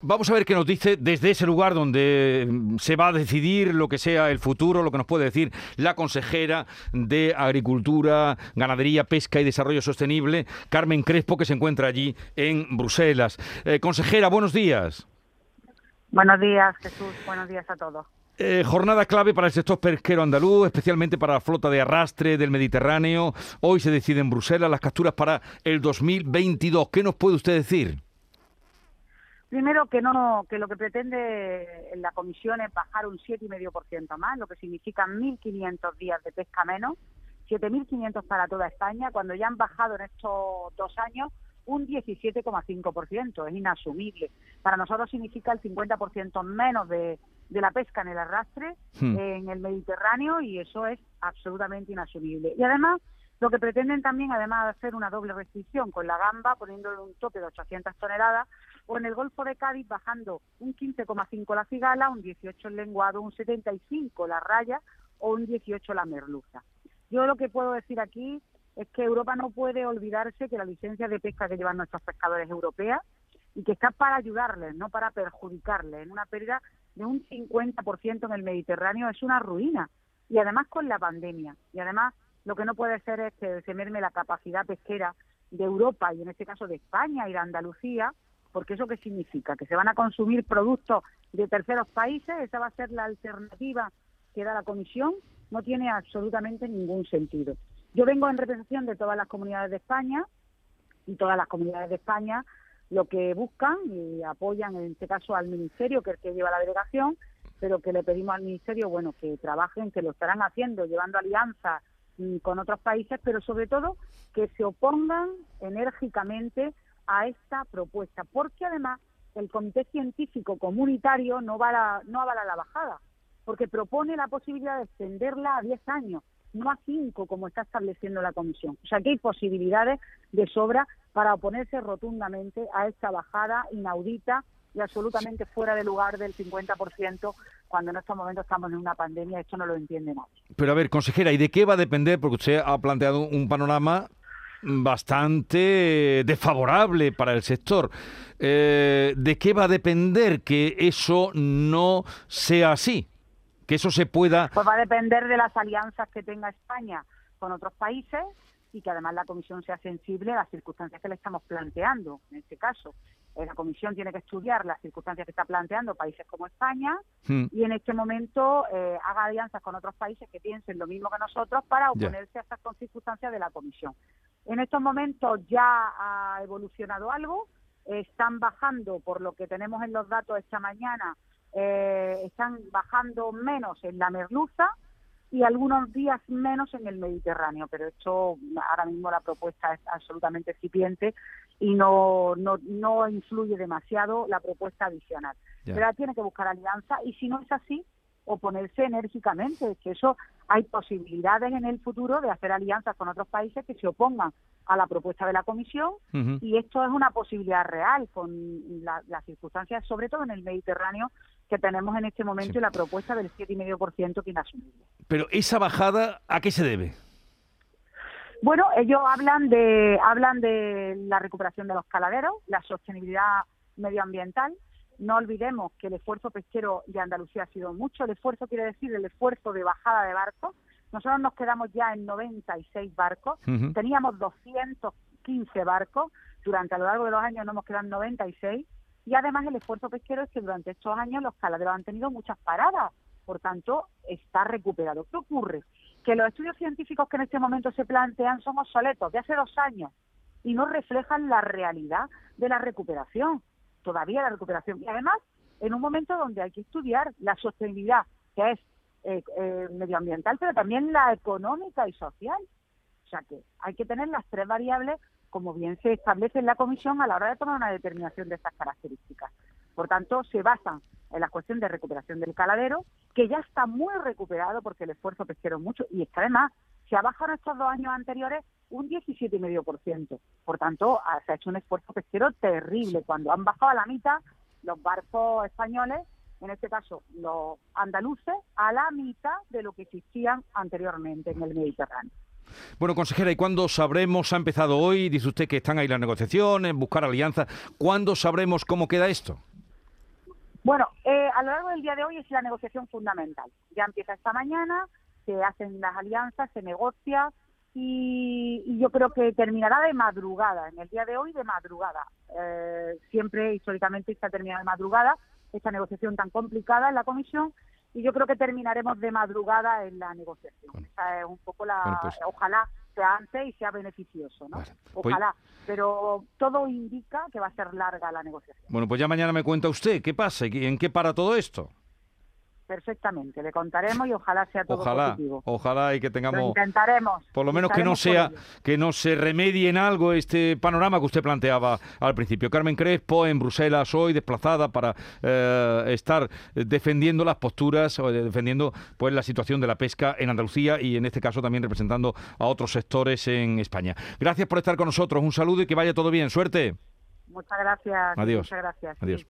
Vamos a ver qué nos dice desde ese lugar donde mm, se va a decidir lo que sea el futuro, lo que nos puede decir la consejera de Agricultura, Ganadería, Pesca y Desarrollo Sostenible, Carmen Crespo, que se encuentra allí en Bruselas. Eh, consejera, buenos días. Buenos días, Jesús. Buenos días a todos. Eh, jornada clave para el sector pesquero andaluz, especialmente para la flota de arrastre del Mediterráneo. Hoy se decide en Bruselas las capturas para el 2022. ¿Qué nos puede usted decir? Primero que no que lo que pretende la comisión es bajar un 7,5% más, lo que significa 1.500 días de pesca menos, 7.500 para toda España, cuando ya han bajado en estos dos años un 17,5%, es inasumible. Para nosotros significa el 50% menos de, de la pesca en el arrastre hmm. en el Mediterráneo y eso es absolutamente inasumible. Y además lo que pretenden también, además de hacer una doble restricción con la gamba, poniéndole un tope de 800 toneladas, o en el Golfo de Cádiz bajando un 15,5 la cigala, un 18 el lenguado, un 75 la raya o un 18 la merluza. Yo lo que puedo decir aquí es que Europa no puede olvidarse que la licencia de pesca que llevan nuestros pescadores europeas y que está para ayudarles, no para perjudicarles. En una pérdida de un 50% en el Mediterráneo es una ruina. Y además con la pandemia. Y además lo que no puede ser es que se merme la capacidad pesquera de Europa y en este caso de España y de Andalucía, porque eso qué significa, que se van a consumir productos de terceros países, esa va a ser la alternativa que da la Comisión, no tiene absolutamente ningún sentido. Yo vengo en representación de todas las comunidades de España y todas las comunidades de España lo que buscan y apoyan en este caso al Ministerio, que es el que lleva la delegación, pero que le pedimos al Ministerio, bueno, que trabajen, que lo estarán haciendo, llevando alianzas con otros países, pero sobre todo que se opongan enérgicamente a esta propuesta, porque además el Comité Científico Comunitario no, va no avala la bajada, porque propone la posibilidad de extenderla a 10 años, no a 5 como está estableciendo la Comisión. O sea que hay posibilidades de sobra para oponerse rotundamente a esta bajada inaudita y absolutamente fuera de lugar del 50% cuando en estos momentos estamos en una pandemia, esto no lo entiende nadie. Pero a ver, consejera, ¿y de qué va a depender? Porque usted ha planteado un panorama bastante desfavorable para el sector. Eh, ¿De qué va a depender que eso no sea así? Que eso se pueda... Pues va a depender de las alianzas que tenga España con otros países y que además la Comisión sea sensible a las circunstancias que le estamos planteando, en este caso. Eh, la Comisión tiene que estudiar las circunstancias que está planteando países como España hmm. y en este momento eh, haga alianzas con otros países que piensen lo mismo que nosotros para oponerse a estas circunstancias de la Comisión. En estos momentos ya ha evolucionado algo, están bajando, por lo que tenemos en los datos esta mañana, eh, están bajando menos en la merluza, y algunos días menos en el Mediterráneo, pero esto ahora mismo la propuesta es absolutamente excipiente y no, no, no influye demasiado la propuesta adicional. Pero tiene que buscar alianza y si no es así, oponerse enérgicamente, que eso hay posibilidades en el futuro de hacer alianzas con otros países que se opongan a la propuesta de la Comisión y esto es una posibilidad real con las circunstancias, sobre todo en el Mediterráneo, que tenemos en este momento y la propuesta del 7,5% que inasumible. Pero esa bajada, ¿a qué se debe? Bueno, ellos hablan de hablan de la recuperación de los caladeros, la sostenibilidad medioambiental. No olvidemos que el esfuerzo pesquero de Andalucía ha sido mucho. El esfuerzo quiere decir el esfuerzo de bajada de barcos. Nosotros nos quedamos ya en 96 barcos. Teníamos 215 barcos. Durante a lo largo de los años nos hemos quedado en 96 y además el esfuerzo pesquero es que durante estos años los caladeros han tenido muchas paradas, por tanto está recuperado. ¿Qué ocurre? Que los estudios científicos que en este momento se plantean son obsoletos de hace dos años y no reflejan la realidad de la recuperación, todavía la recuperación. Y además, en un momento donde hay que estudiar la sostenibilidad, que es eh, eh, medioambiental, pero también la económica y social. O sea que hay que tener las tres variables como bien se establece en la comisión a la hora de tomar una determinación de estas características. Por tanto, se basan en la cuestión de recuperación del caladero, que ya está muy recuperado porque el esfuerzo pesquero es mucho y está además se ha bajado estos dos años anteriores un 17,5%. Por tanto, se ha hecho un esfuerzo pesquero terrible. Cuando han bajado a la mitad los barcos españoles, en este caso los andaluces, a la mitad de lo que existían anteriormente en el Mediterráneo. Bueno, consejera, ¿y cuándo sabremos, ha empezado hoy, dice usted que están ahí las negociaciones, buscar alianzas, ¿cuándo sabremos cómo queda esto? Bueno, eh, a lo largo del día de hoy es la negociación fundamental. Ya empieza esta mañana, se hacen las alianzas, se negocia y, yo creo que terminará de madrugada, en el día de hoy de madrugada. Eh, siempre históricamente se ha terminado de madrugada esta negociación tan complicada en la comisión y yo creo que terminaremos de madrugada en la negociación. Esa es un poco la... Pues ojalá sea antes y sea beneficioso, ¿no? Pues ojalá. Pero todo indica que va a ser larga la negociación. Bueno, pues ya mañana me cuenta usted qué pasa y en qué para todo esto. Perfectamente, le contaremos y ojalá sea todo ojalá, positivo. Ojalá y que tengamos. intentaremos. Por lo menos que no sea, que no se remedie en algo este panorama que usted planteaba al principio. Carmen Crespo en Bruselas hoy desplazada para eh, estar defendiendo las posturas o defendiendo pues la situación de la pesca en Andalucía y en este caso también representando a otros sectores en España. Gracias por estar con nosotros. Un saludo y que vaya todo bien. Suerte. Muchas gracias. Adiós. Muchas gracias. Adiós.